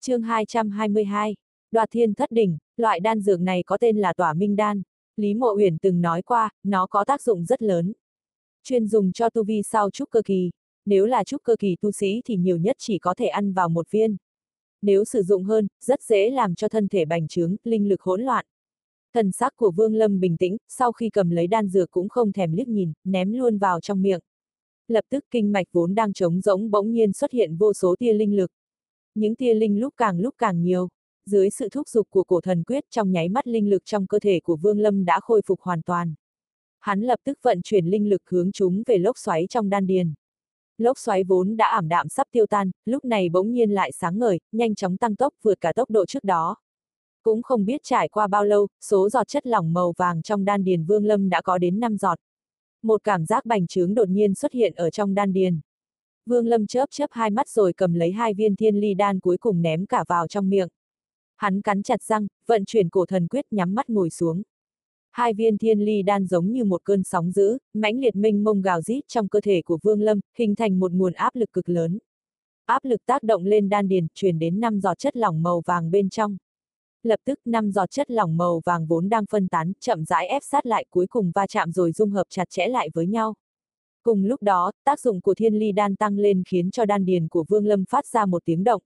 chương 222, đoạt thiên thất đỉnh, loại đan dược này có tên là tỏa minh đan. Lý Mộ Uyển từng nói qua, nó có tác dụng rất lớn. Chuyên dùng cho tu vi sau trúc cơ kỳ. Nếu là trúc cơ kỳ tu sĩ thì nhiều nhất chỉ có thể ăn vào một viên. Nếu sử dụng hơn, rất dễ làm cho thân thể bành trướng, linh lực hỗn loạn. Thần sắc của Vương Lâm bình tĩnh, sau khi cầm lấy đan dược cũng không thèm liếc nhìn, ném luôn vào trong miệng. Lập tức kinh mạch vốn đang trống rỗng bỗng nhiên xuất hiện vô số tia linh lực. Những tia linh lúc càng lúc càng nhiều. Dưới sự thúc giục của cổ thần quyết trong nháy mắt linh lực trong cơ thể của Vương Lâm đã khôi phục hoàn toàn. Hắn lập tức vận chuyển linh lực hướng chúng về lốc xoáy trong đan điền. Lốc xoáy vốn đã ảm đạm sắp tiêu tan, lúc này bỗng nhiên lại sáng ngời, nhanh chóng tăng tốc vượt cả tốc độ trước đó. Cũng không biết trải qua bao lâu, số giọt chất lỏng màu vàng trong đan điền Vương Lâm đã có đến 5 giọt. Một cảm giác bành trướng đột nhiên xuất hiện ở trong đan điền. Vương Lâm chớp chớp hai mắt rồi cầm lấy hai viên thiên ly đan cuối cùng ném cả vào trong miệng. Hắn cắn chặt răng, vận chuyển cổ thần quyết nhắm mắt ngồi xuống. Hai viên thiên ly đan giống như một cơn sóng dữ, mãnh liệt minh mông gào rít trong cơ thể của Vương Lâm, hình thành một nguồn áp lực cực lớn. Áp lực tác động lên đan điền, truyền đến năm giọt chất lỏng màu vàng bên trong. Lập tức năm giọt chất lỏng màu vàng vốn đang phân tán, chậm rãi ép sát lại cuối cùng va chạm rồi dung hợp chặt chẽ lại với nhau. Cùng lúc đó, tác dụng của thiên ly đan tăng lên khiến cho đan điền của Vương Lâm phát ra một tiếng động.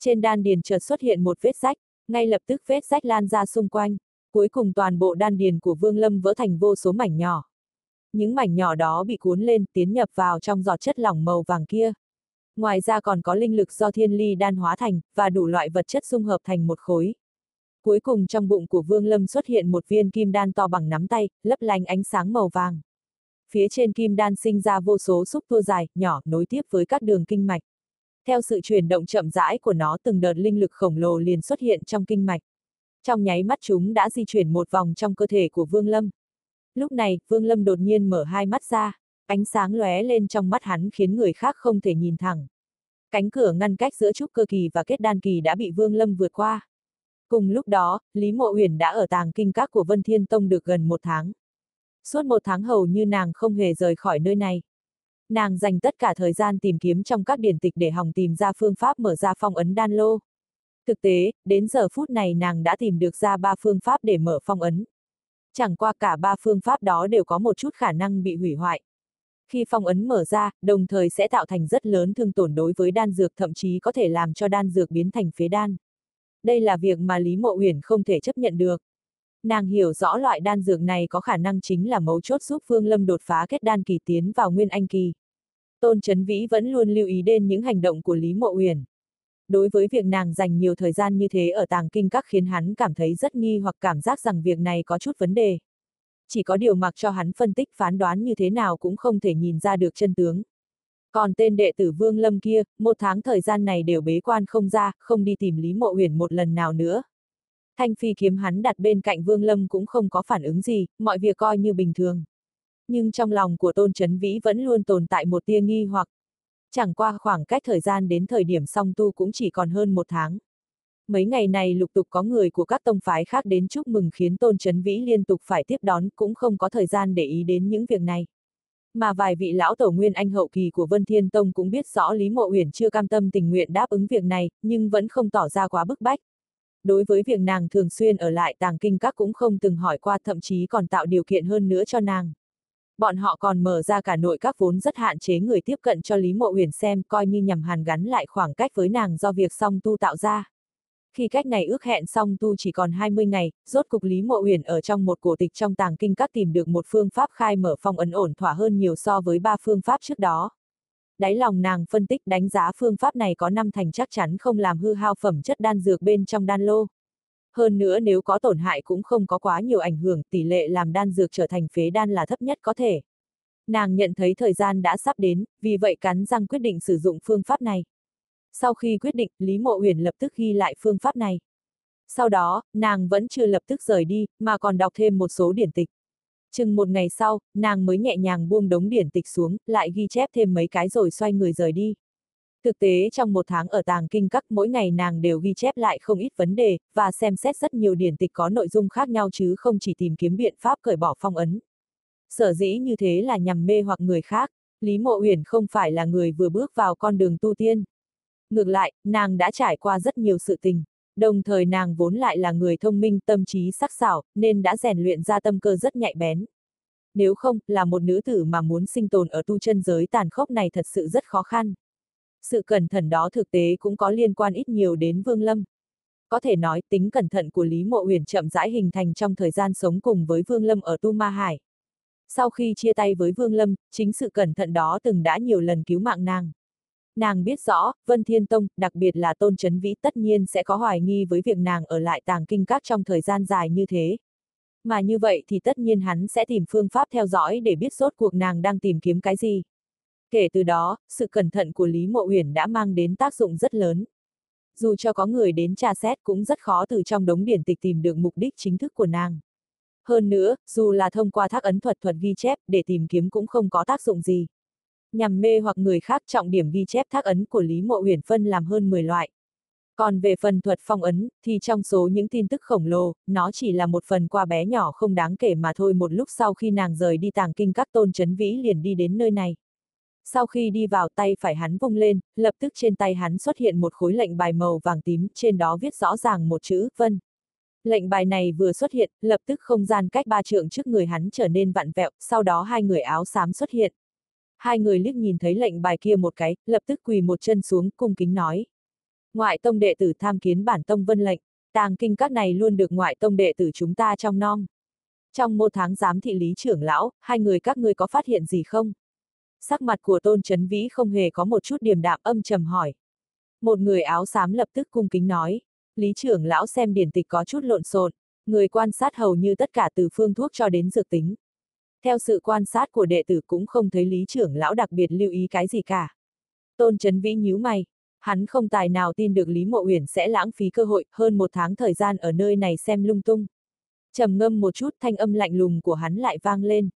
Trên đan điền chợt xuất hiện một vết rách, ngay lập tức vết rách lan ra xung quanh. Cuối cùng toàn bộ đan điền của Vương Lâm vỡ thành vô số mảnh nhỏ. Những mảnh nhỏ đó bị cuốn lên, tiến nhập vào trong giọt chất lỏng màu vàng kia. Ngoài ra còn có linh lực do thiên ly đan hóa thành, và đủ loại vật chất dung hợp thành một khối. Cuối cùng trong bụng của Vương Lâm xuất hiện một viên kim đan to bằng nắm tay, lấp lánh ánh sáng màu vàng. Phía trên kim đan sinh ra vô số xúc tua dài, nhỏ, nối tiếp với các đường kinh mạch. Theo sự chuyển động chậm rãi của nó từng đợt linh lực khổng lồ liền xuất hiện trong kinh mạch. Trong nháy mắt chúng đã di chuyển một vòng trong cơ thể của Vương Lâm. Lúc này, Vương Lâm đột nhiên mở hai mắt ra, ánh sáng lóe lên trong mắt hắn khiến người khác không thể nhìn thẳng. Cánh cửa ngăn cách giữa trúc cơ kỳ và kết đan kỳ đã bị Vương Lâm vượt qua. Cùng lúc đó, Lý Mộ Uyển đã ở tàng kinh các của Vân Thiên Tông được gần một tháng. Suốt một tháng hầu như nàng không hề rời khỏi nơi này. Nàng dành tất cả thời gian tìm kiếm trong các điển tịch để hòng tìm ra phương pháp mở ra phong ấn đan lô. Thực tế, đến giờ phút này nàng đã tìm được ra ba phương pháp để mở phong ấn. Chẳng qua cả ba phương pháp đó đều có một chút khả năng bị hủy hoại. Khi phong ấn mở ra, đồng thời sẽ tạo thành rất lớn thương tổn đối với đan dược thậm chí có thể làm cho đan dược biến thành phế đan. Đây là việc mà Lý Mộ Uyển không thể chấp nhận được. Nàng hiểu rõ loại đan dược này có khả năng chính là mấu chốt giúp Phương Lâm đột phá kết đan kỳ tiến vào nguyên anh kỳ. Tôn Trấn Vĩ vẫn luôn lưu ý đến những hành động của Lý Mộ Uyển. Đối với việc nàng dành nhiều thời gian như thế ở tàng kinh các khiến hắn cảm thấy rất nghi hoặc cảm giác rằng việc này có chút vấn đề. Chỉ có điều mặc cho hắn phân tích phán đoán như thế nào cũng không thể nhìn ra được chân tướng. Còn tên đệ tử Vương Lâm kia, một tháng thời gian này đều bế quan không ra, không đi tìm Lý Mộ Huyền một lần nào nữa. Thanh phi kiếm hắn đặt bên cạnh Vương Lâm cũng không có phản ứng gì, mọi việc coi như bình thường. Nhưng trong lòng của Tôn Trấn Vĩ vẫn luôn tồn tại một tia nghi hoặc. Chẳng qua khoảng cách thời gian đến thời điểm song tu cũng chỉ còn hơn một tháng. Mấy ngày này lục tục có người của các tông phái khác đến chúc mừng khiến Tôn Trấn Vĩ liên tục phải tiếp đón cũng không có thời gian để ý đến những việc này. Mà vài vị lão tổ nguyên anh hậu kỳ của Vân Thiên Tông cũng biết rõ Lý Mộ Uyển chưa cam tâm tình nguyện đáp ứng việc này, nhưng vẫn không tỏ ra quá bức bách. Đối với việc nàng thường xuyên ở lại tàng kinh các cũng không từng hỏi qua thậm chí còn tạo điều kiện hơn nữa cho nàng. Bọn họ còn mở ra cả nội các vốn rất hạn chế người tiếp cận cho Lý Mộ huyền xem coi như nhằm hàn gắn lại khoảng cách với nàng do việc song tu tạo ra. Khi cách này ước hẹn song tu chỉ còn 20 ngày, rốt cục Lý Mộ huyền ở trong một cổ tịch trong tàng kinh các tìm được một phương pháp khai mở phong ấn ổn thỏa hơn nhiều so với ba phương pháp trước đó. Đáy lòng nàng phân tích đánh giá phương pháp này có năm thành chắc chắn không làm hư hao phẩm chất đan dược bên trong đan lô. Hơn nữa nếu có tổn hại cũng không có quá nhiều ảnh hưởng, tỷ lệ làm đan dược trở thành phế đan là thấp nhất có thể. Nàng nhận thấy thời gian đã sắp đến, vì vậy cắn răng quyết định sử dụng phương pháp này. Sau khi quyết định, Lý Mộ Uyển lập tức ghi lại phương pháp này. Sau đó, nàng vẫn chưa lập tức rời đi, mà còn đọc thêm một số điển tịch. Chừng một ngày sau, nàng mới nhẹ nhàng buông đống điển tịch xuống, lại ghi chép thêm mấy cái rồi xoay người rời đi. Thực tế trong một tháng ở tàng kinh các mỗi ngày nàng đều ghi chép lại không ít vấn đề, và xem xét rất nhiều điển tịch có nội dung khác nhau chứ không chỉ tìm kiếm biện pháp cởi bỏ phong ấn. Sở dĩ như thế là nhằm mê hoặc người khác, Lý Mộ Uyển không phải là người vừa bước vào con đường tu tiên. ngược lại, nàng đã trải qua rất nhiều sự tình. Đồng thời nàng vốn lại là người thông minh tâm trí sắc sảo, nên đã rèn luyện ra tâm cơ rất nhạy bén. Nếu không, là một nữ tử mà muốn sinh tồn ở tu chân giới tàn khốc này thật sự rất khó khăn. Sự cẩn thận đó thực tế cũng có liên quan ít nhiều đến Vương Lâm. Có thể nói tính cẩn thận của Lý Mộ Huyền chậm rãi hình thành trong thời gian sống cùng với Vương Lâm ở Tu Ma Hải. Sau khi chia tay với Vương Lâm, chính sự cẩn thận đó từng đã nhiều lần cứu mạng nàng. Nàng biết rõ, Vân Thiên Tông, đặc biệt là Tôn Chấn Vĩ tất nhiên sẽ có hoài nghi với việc nàng ở lại tàng kinh các trong thời gian dài như thế. Mà như vậy thì tất nhiên hắn sẽ tìm phương pháp theo dõi để biết rốt cuộc nàng đang tìm kiếm cái gì. Kể từ đó, sự cẩn thận của Lý Mộ Uyển đã mang đến tác dụng rất lớn. Dù cho có người đến tra xét cũng rất khó từ trong đống điển tịch tìm được mục đích chính thức của nàng. Hơn nữa, dù là thông qua thác ấn thuật thuật ghi chép để tìm kiếm cũng không có tác dụng gì. Nhằm mê hoặc người khác trọng điểm ghi chép thác ấn của Lý Mộ Huyền phân làm hơn 10 loại. Còn về phần thuật phong ấn, thì trong số những tin tức khổng lồ, nó chỉ là một phần qua bé nhỏ không đáng kể mà thôi một lúc sau khi nàng rời đi tàng kinh các tôn chấn vĩ liền đi đến nơi này. Sau khi đi vào tay phải hắn vung lên, lập tức trên tay hắn xuất hiện một khối lệnh bài màu vàng tím, trên đó viết rõ ràng một chữ, vân. Lệnh bài này vừa xuất hiện, lập tức không gian cách ba trượng trước người hắn trở nên vặn vẹo, sau đó hai người áo xám xuất hiện. Hai người liếc nhìn thấy lệnh bài kia một cái, lập tức quỳ một chân xuống, cung kính nói. Ngoại tông đệ tử tham kiến bản tông vân lệnh, tàng kinh các này luôn được ngoại tông đệ tử chúng ta trong non. Trong một tháng giám thị lý trưởng lão, hai người các ngươi có phát hiện gì không? Sắc mặt của tôn chấn vĩ không hề có một chút điềm đạm âm trầm hỏi. Một người áo xám lập tức cung kính nói, lý trưởng lão xem điển tịch có chút lộn xộn, người quan sát hầu như tất cả từ phương thuốc cho đến dược tính. Theo sự quan sát của đệ tử cũng không thấy lý trưởng lão đặc biệt lưu ý cái gì cả. Tôn Trấn vĩ nhíu mày, hắn không tài nào tin được Lý Mộ Uyển sẽ lãng phí cơ hội hơn một tháng thời gian ở nơi này xem lung tung. trầm ngâm một chút thanh âm lạnh lùng của hắn lại vang lên.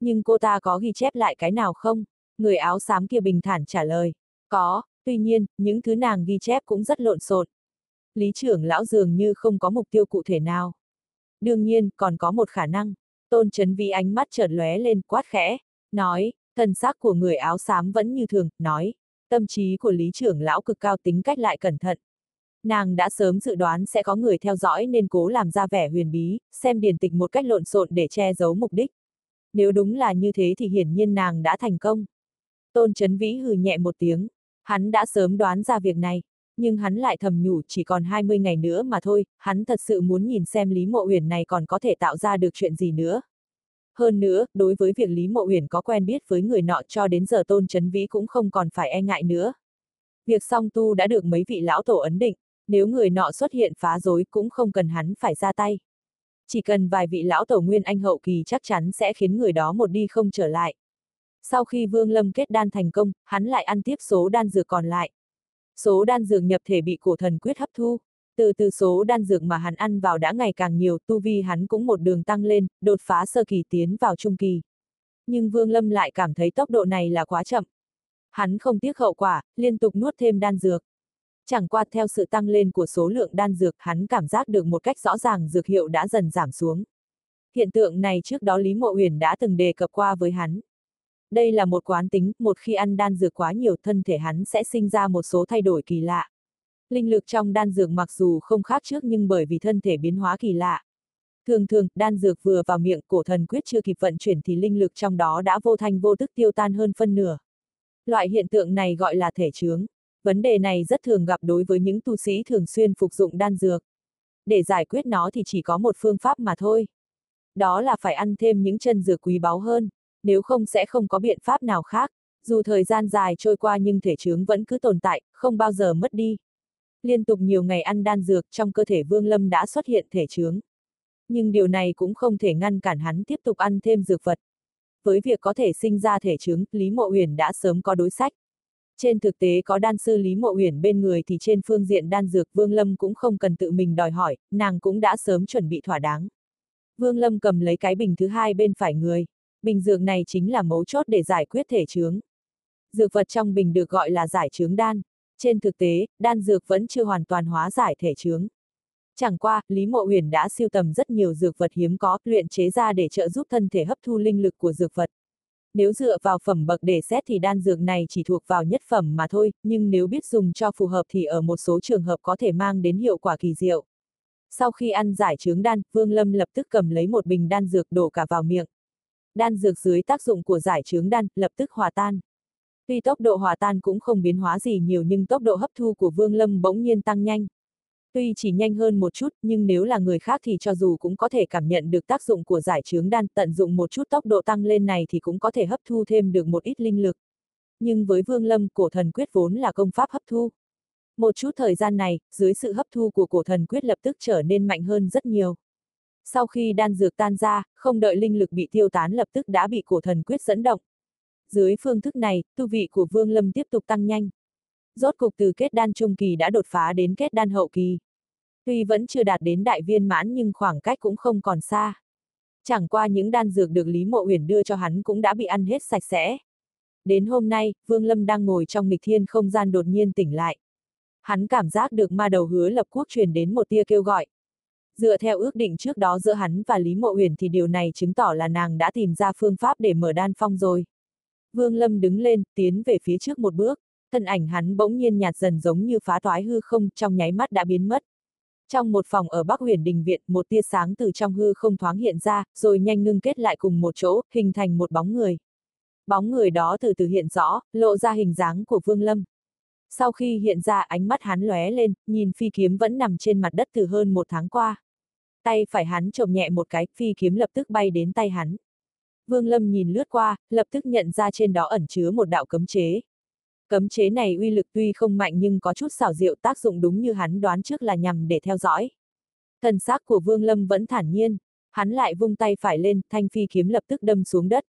Nhưng cô ta có ghi chép lại cái nào không? Người áo xám kia bình thản trả lời. Có, tuy nhiên, những thứ nàng ghi chép cũng rất lộn xộn. Lý trưởng lão dường như không có mục tiêu cụ thể nào. Đương nhiên, còn có một khả năng. Tôn chấn vi ánh mắt chợt lóe lên quát khẽ, nói, thần xác của người áo xám vẫn như thường, nói, tâm trí của lý trưởng lão cực cao tính cách lại cẩn thận. Nàng đã sớm dự đoán sẽ có người theo dõi nên cố làm ra vẻ huyền bí, xem điển tịch một cách lộn xộn để che giấu mục đích. Nếu đúng là như thế thì hiển nhiên nàng đã thành công. Tôn Trấn Vĩ hừ nhẹ một tiếng, hắn đã sớm đoán ra việc này, nhưng hắn lại thầm nhủ chỉ còn 20 ngày nữa mà thôi, hắn thật sự muốn nhìn xem Lý Mộ Uyển này còn có thể tạo ra được chuyện gì nữa. Hơn nữa, đối với việc Lý Mộ Uyển có quen biết với người nọ cho đến giờ Tôn Trấn Vĩ cũng không còn phải e ngại nữa. Việc song tu đã được mấy vị lão tổ ấn định, nếu người nọ xuất hiện phá rối cũng không cần hắn phải ra tay. Chỉ cần vài vị lão tổ nguyên anh hậu kỳ chắc chắn sẽ khiến người đó một đi không trở lại. Sau khi Vương Lâm kết đan thành công, hắn lại ăn tiếp số đan dược còn lại. Số đan dược nhập thể bị cổ thần quyết hấp thu. Từ từ số đan dược mà hắn ăn vào đã ngày càng nhiều, tu vi hắn cũng một đường tăng lên, đột phá sơ kỳ tiến vào trung kỳ. Nhưng Vương Lâm lại cảm thấy tốc độ này là quá chậm. Hắn không tiếc hậu quả, liên tục nuốt thêm đan dược. Chẳng qua theo sự tăng lên của số lượng đan dược hắn cảm giác được một cách rõ ràng dược hiệu đã dần giảm xuống. Hiện tượng này trước đó Lý Mộ Huyền đã từng đề cập qua với hắn. Đây là một quán tính, một khi ăn đan dược quá nhiều thân thể hắn sẽ sinh ra một số thay đổi kỳ lạ. Linh lực trong đan dược mặc dù không khác trước nhưng bởi vì thân thể biến hóa kỳ lạ. Thường thường, đan dược vừa vào miệng cổ thần quyết chưa kịp vận chuyển thì linh lực trong đó đã vô thanh vô tức tiêu tan hơn phân nửa. Loại hiện tượng này gọi là thể chướng. Vấn đề này rất thường gặp đối với những tu sĩ thường xuyên phục dụng đan dược. Để giải quyết nó thì chỉ có một phương pháp mà thôi. Đó là phải ăn thêm những chân dược quý báu hơn, nếu không sẽ không có biện pháp nào khác. Dù thời gian dài trôi qua nhưng thể chướng vẫn cứ tồn tại, không bao giờ mất đi. Liên tục nhiều ngày ăn đan dược trong cơ thể Vương Lâm đã xuất hiện thể chướng. Nhưng điều này cũng không thể ngăn cản hắn tiếp tục ăn thêm dược vật. Với việc có thể sinh ra thể chứng, Lý Mộ Uyển đã sớm có đối sách. Trên thực tế có đan sư Lý Mộ Uyển bên người thì trên phương diện đan dược Vương Lâm cũng không cần tự mình đòi hỏi, nàng cũng đã sớm chuẩn bị thỏa đáng. Vương Lâm cầm lấy cái bình thứ hai bên phải người. Bình dược này chính là mấu chốt để giải quyết thể chướng. Dược vật trong bình được gọi là giải chướng đan. Trên thực tế, đan dược vẫn chưa hoàn toàn hóa giải thể chướng. Chẳng qua, Lý Mộ Huyền đã siêu tầm rất nhiều dược vật hiếm có, luyện chế ra để trợ giúp thân thể hấp thu linh lực của dược vật. Nếu dựa vào phẩm bậc để xét thì đan dược này chỉ thuộc vào nhất phẩm mà thôi, nhưng nếu biết dùng cho phù hợp thì ở một số trường hợp có thể mang đến hiệu quả kỳ diệu. Sau khi ăn giải trướng đan, Vương Lâm lập tức cầm lấy một bình đan dược đổ cả vào miệng. Đan dược dưới tác dụng của giải trướng đan, lập tức hòa tan. Tuy tốc độ hòa tan cũng không biến hóa gì nhiều nhưng tốc độ hấp thu của Vương Lâm bỗng nhiên tăng nhanh. Tuy chỉ nhanh hơn một chút, nhưng nếu là người khác thì cho dù cũng có thể cảm nhận được tác dụng của giải trướng đan, tận dụng một chút tốc độ tăng lên này thì cũng có thể hấp thu thêm được một ít linh lực. Nhưng với Vương Lâm, cổ thần quyết vốn là công pháp hấp thu. Một chút thời gian này, dưới sự hấp thu của cổ thần quyết lập tức trở nên mạnh hơn rất nhiều. Sau khi đan dược tan ra, không đợi linh lực bị tiêu tán lập tức đã bị cổ thần quyết dẫn động. Dưới phương thức này, tu vị của Vương Lâm tiếp tục tăng nhanh. Rốt cục từ kết đan trung kỳ đã đột phá đến kết đan hậu kỳ. Tuy vẫn chưa đạt đến đại viên mãn nhưng khoảng cách cũng không còn xa. Chẳng qua những đan dược được Lý Mộ Uyển đưa cho hắn cũng đã bị ăn hết sạch sẽ. Đến hôm nay, Vương Lâm đang ngồi trong nghịch thiên không gian đột nhiên tỉnh lại. Hắn cảm giác được ma đầu hứa lập quốc truyền đến một tia kêu gọi. Dựa theo ước định trước đó giữa hắn và Lý Mộ huyền thì điều này chứng tỏ là nàng đã tìm ra phương pháp để mở đan phong rồi. Vương Lâm đứng lên, tiến về phía trước một bước, thân ảnh hắn bỗng nhiên nhạt dần giống như phá toái hư không, trong nháy mắt đã biến mất. Trong một phòng ở Bắc huyền đình viện, một tia sáng từ trong hư không thoáng hiện ra, rồi nhanh ngưng kết lại cùng một chỗ, hình thành một bóng người. Bóng người đó từ từ hiện rõ, lộ ra hình dáng của Vương Lâm. Sau khi hiện ra ánh mắt hắn lóe lên, nhìn phi kiếm vẫn nằm trên mặt đất từ hơn một tháng qua. Tay phải hắn trộm nhẹ một cái, phi kiếm lập tức bay đến tay hắn. Vương Lâm nhìn lướt qua, lập tức nhận ra trên đó ẩn chứa một đạo cấm chế. Cấm chế này uy lực tuy không mạnh nhưng có chút xảo diệu tác dụng đúng như hắn đoán trước là nhằm để theo dõi. Thần xác của Vương Lâm vẫn thản nhiên, hắn lại vung tay phải lên, thanh phi kiếm lập tức đâm xuống đất.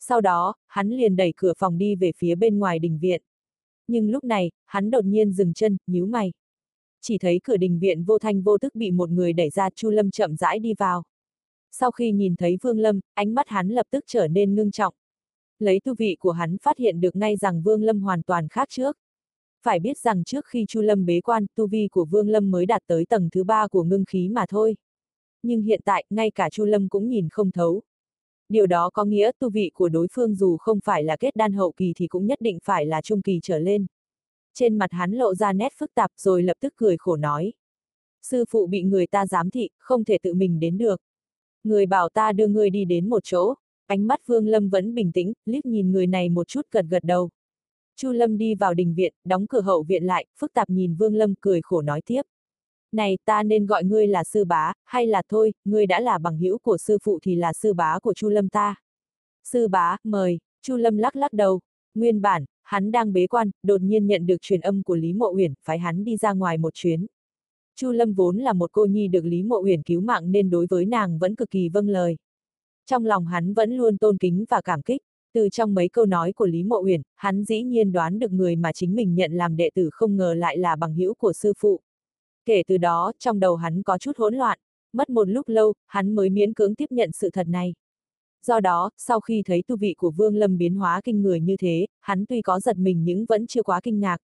Sau đó, hắn liền đẩy cửa phòng đi về phía bên ngoài đình viện. Nhưng lúc này, hắn đột nhiên dừng chân, nhíu mày. Chỉ thấy cửa đình viện vô thanh vô tức bị một người đẩy ra Chu Lâm chậm rãi đi vào. Sau khi nhìn thấy Vương Lâm, ánh mắt hắn lập tức trở nên ngưng trọng. Lấy tu vị của hắn phát hiện được ngay rằng Vương Lâm hoàn toàn khác trước. Phải biết rằng trước khi Chu Lâm bế quan, tu vi của Vương Lâm mới đạt tới tầng thứ ba của ngưng khí mà thôi. Nhưng hiện tại, ngay cả Chu Lâm cũng nhìn không thấu. Điều đó có nghĩa tu vị của đối phương dù không phải là kết đan hậu kỳ thì cũng nhất định phải là trung kỳ trở lên. Trên mặt hắn lộ ra nét phức tạp rồi lập tức cười khổ nói. Sư phụ bị người ta giám thị, không thể tự mình đến được. Người bảo ta đưa người đi đến một chỗ, ánh mắt Vương Lâm vẫn bình tĩnh, liếc nhìn người này một chút gật gật đầu. Chu Lâm đi vào đình viện, đóng cửa hậu viện lại, phức tạp nhìn Vương Lâm cười khổ nói tiếp. Này, ta nên gọi ngươi là sư bá, hay là thôi, ngươi đã là bằng hữu của sư phụ thì là sư bá của Chu Lâm ta. Sư bá, mời, Chu Lâm lắc lắc đầu. Nguyên bản, hắn đang bế quan, đột nhiên nhận được truyền âm của Lý Mộ Uyển, phải hắn đi ra ngoài một chuyến. Chu Lâm vốn là một cô nhi được Lý Mộ Uyển cứu mạng nên đối với nàng vẫn cực kỳ vâng lời. Trong lòng hắn vẫn luôn tôn kính và cảm kích, từ trong mấy câu nói của Lý Mộ Uyển, hắn dĩ nhiên đoán được người mà chính mình nhận làm đệ tử không ngờ lại là bằng hữu của sư phụ. Kể từ đó, trong đầu hắn có chút hỗn loạn, mất một lúc lâu, hắn mới miễn cưỡng tiếp nhận sự thật này. Do đó, sau khi thấy tu vị của Vương Lâm biến hóa kinh người như thế, hắn tuy có giật mình nhưng vẫn chưa quá kinh ngạc.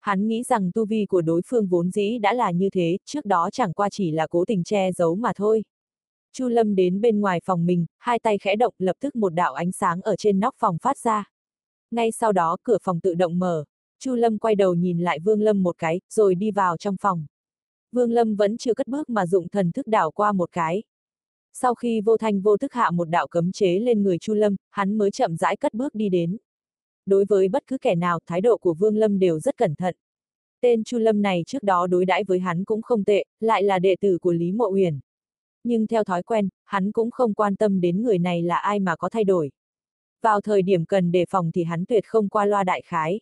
Hắn nghĩ rằng tu vi của đối phương vốn dĩ đã là như thế, trước đó chẳng qua chỉ là cố tình che giấu mà thôi. Chu Lâm đến bên ngoài phòng mình, hai tay khẽ động lập tức một đạo ánh sáng ở trên nóc phòng phát ra. Ngay sau đó cửa phòng tự động mở, Chu Lâm quay đầu nhìn lại Vương Lâm một cái, rồi đi vào trong phòng. Vương Lâm vẫn chưa cất bước mà dụng thần thức đảo qua một cái. Sau khi vô thanh vô thức hạ một đạo cấm chế lên người Chu Lâm, hắn mới chậm rãi cất bước đi đến. Đối với bất cứ kẻ nào, thái độ của Vương Lâm đều rất cẩn thận. Tên Chu Lâm này trước đó đối đãi với hắn cũng không tệ, lại là đệ tử của Lý Mộ Uyển. Nhưng theo thói quen, hắn cũng không quan tâm đến người này là ai mà có thay đổi. Vào thời điểm cần đề phòng thì hắn tuyệt không qua loa đại khái.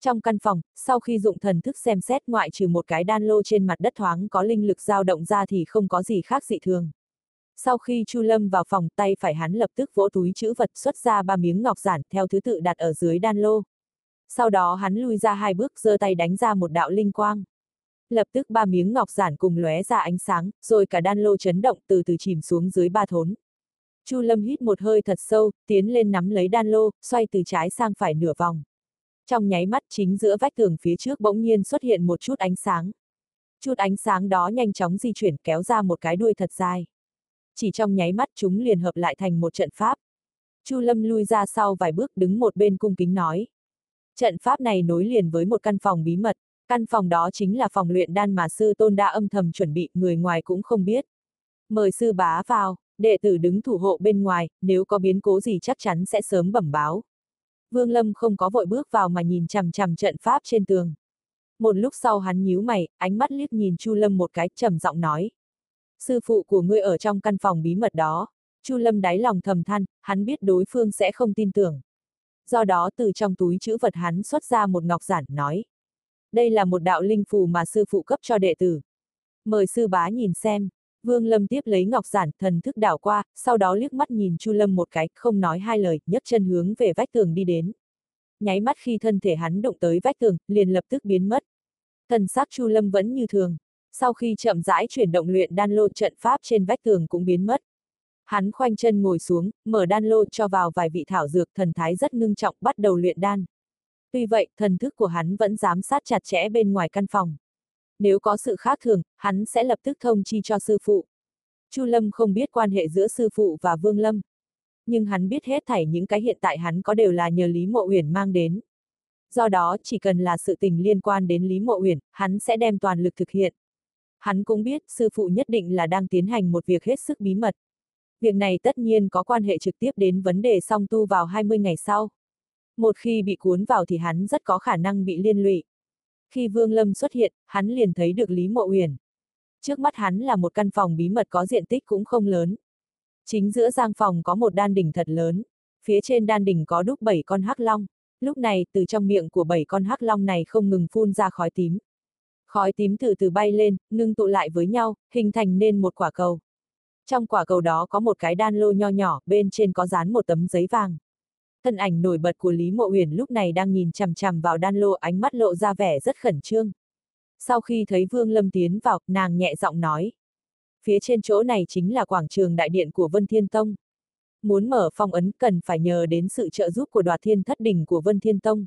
Trong căn phòng, sau khi dụng thần thức xem xét ngoại trừ một cái đan lô trên mặt đất thoáng có linh lực dao động ra thì không có gì khác dị thường. Sau khi Chu Lâm vào phòng, tay phải hắn lập tức vỗ túi chữ vật xuất ra ba miếng ngọc giản theo thứ tự đặt ở dưới đan lô. Sau đó hắn lui ra hai bước giơ tay đánh ra một đạo linh quang. Lập tức ba miếng ngọc giản cùng lóe ra ánh sáng, rồi cả đan lô chấn động từ từ chìm xuống dưới ba thốn. Chu Lâm hít một hơi thật sâu, tiến lên nắm lấy đan lô, xoay từ trái sang phải nửa vòng. Trong nháy mắt chính giữa vách tường phía trước bỗng nhiên xuất hiện một chút ánh sáng. Chút ánh sáng đó nhanh chóng di chuyển kéo ra một cái đuôi thật dài. Chỉ trong nháy mắt chúng liền hợp lại thành một trận pháp. Chu Lâm lui ra sau vài bước đứng một bên cung kính nói. Trận pháp này nối liền với một căn phòng bí mật, căn phòng đó chính là phòng luyện đan mà sư tôn đã âm thầm chuẩn bị, người ngoài cũng không biết. Mời sư bá vào, đệ tử đứng thủ hộ bên ngoài, nếu có biến cố gì chắc chắn sẽ sớm bẩm báo. Vương Lâm không có vội bước vào mà nhìn chằm chằm trận pháp trên tường. Một lúc sau hắn nhíu mày, ánh mắt liếc nhìn Chu Lâm một cái, trầm giọng nói. Sư phụ của ngươi ở trong căn phòng bí mật đó. Chu Lâm đáy lòng thầm than, hắn biết đối phương sẽ không tin tưởng. Do đó từ trong túi chữ vật hắn xuất ra một ngọc giản, nói. Đây là một đạo linh phù mà sư phụ cấp cho đệ tử. Mời sư bá nhìn xem. Vương Lâm tiếp lấy ngọc giản, thần thức đảo qua, sau đó liếc mắt nhìn Chu Lâm một cái, không nói hai lời, nhấc chân hướng về vách tường đi đến. Nháy mắt khi thân thể hắn đụng tới vách tường, liền lập tức biến mất. Thần sắc Chu Lâm vẫn như thường. Sau khi chậm rãi chuyển động luyện đan lô trận pháp trên vách tường cũng biến mất. Hắn khoanh chân ngồi xuống, mở đan lô cho vào vài vị thảo dược thần thái rất ngưng trọng bắt đầu luyện đan. Tuy vậy, thần thức của hắn vẫn giám sát chặt chẽ bên ngoài căn phòng. Nếu có sự khác thường, hắn sẽ lập tức thông chi cho sư phụ. Chu Lâm không biết quan hệ giữa sư phụ và Vương Lâm. Nhưng hắn biết hết thảy những cái hiện tại hắn có đều là nhờ Lý Mộ Uyển mang đến. Do đó, chỉ cần là sự tình liên quan đến Lý Mộ Uyển, hắn sẽ đem toàn lực thực hiện. Hắn cũng biết, sư phụ nhất định là đang tiến hành một việc hết sức bí mật. Việc này tất nhiên có quan hệ trực tiếp đến vấn đề song tu vào 20 ngày sau. Một khi bị cuốn vào thì hắn rất có khả năng bị liên lụy. Khi Vương Lâm xuất hiện, hắn liền thấy được Lý Mộ Uyển. Trước mắt hắn là một căn phòng bí mật có diện tích cũng không lớn. Chính giữa giang phòng có một đan đỉnh thật lớn. Phía trên đan đỉnh có đúc bảy con hắc long. Lúc này, từ trong miệng của bảy con hắc long này không ngừng phun ra khói tím. Khói tím từ từ bay lên, ngưng tụ lại với nhau, hình thành nên một quả cầu. Trong quả cầu đó có một cái đan lô nho nhỏ, bên trên có dán một tấm giấy vàng. Thân ảnh nổi bật của Lý Mộ Huyền lúc này đang nhìn chằm chằm vào đan lô ánh mắt lộ ra vẻ rất khẩn trương. Sau khi thấy Vương Lâm tiến vào, nàng nhẹ giọng nói. Phía trên chỗ này chính là quảng trường đại điện của Vân Thiên Tông. Muốn mở phong ấn cần phải nhờ đến sự trợ giúp của đoạt thiên thất đỉnh của Vân Thiên Tông.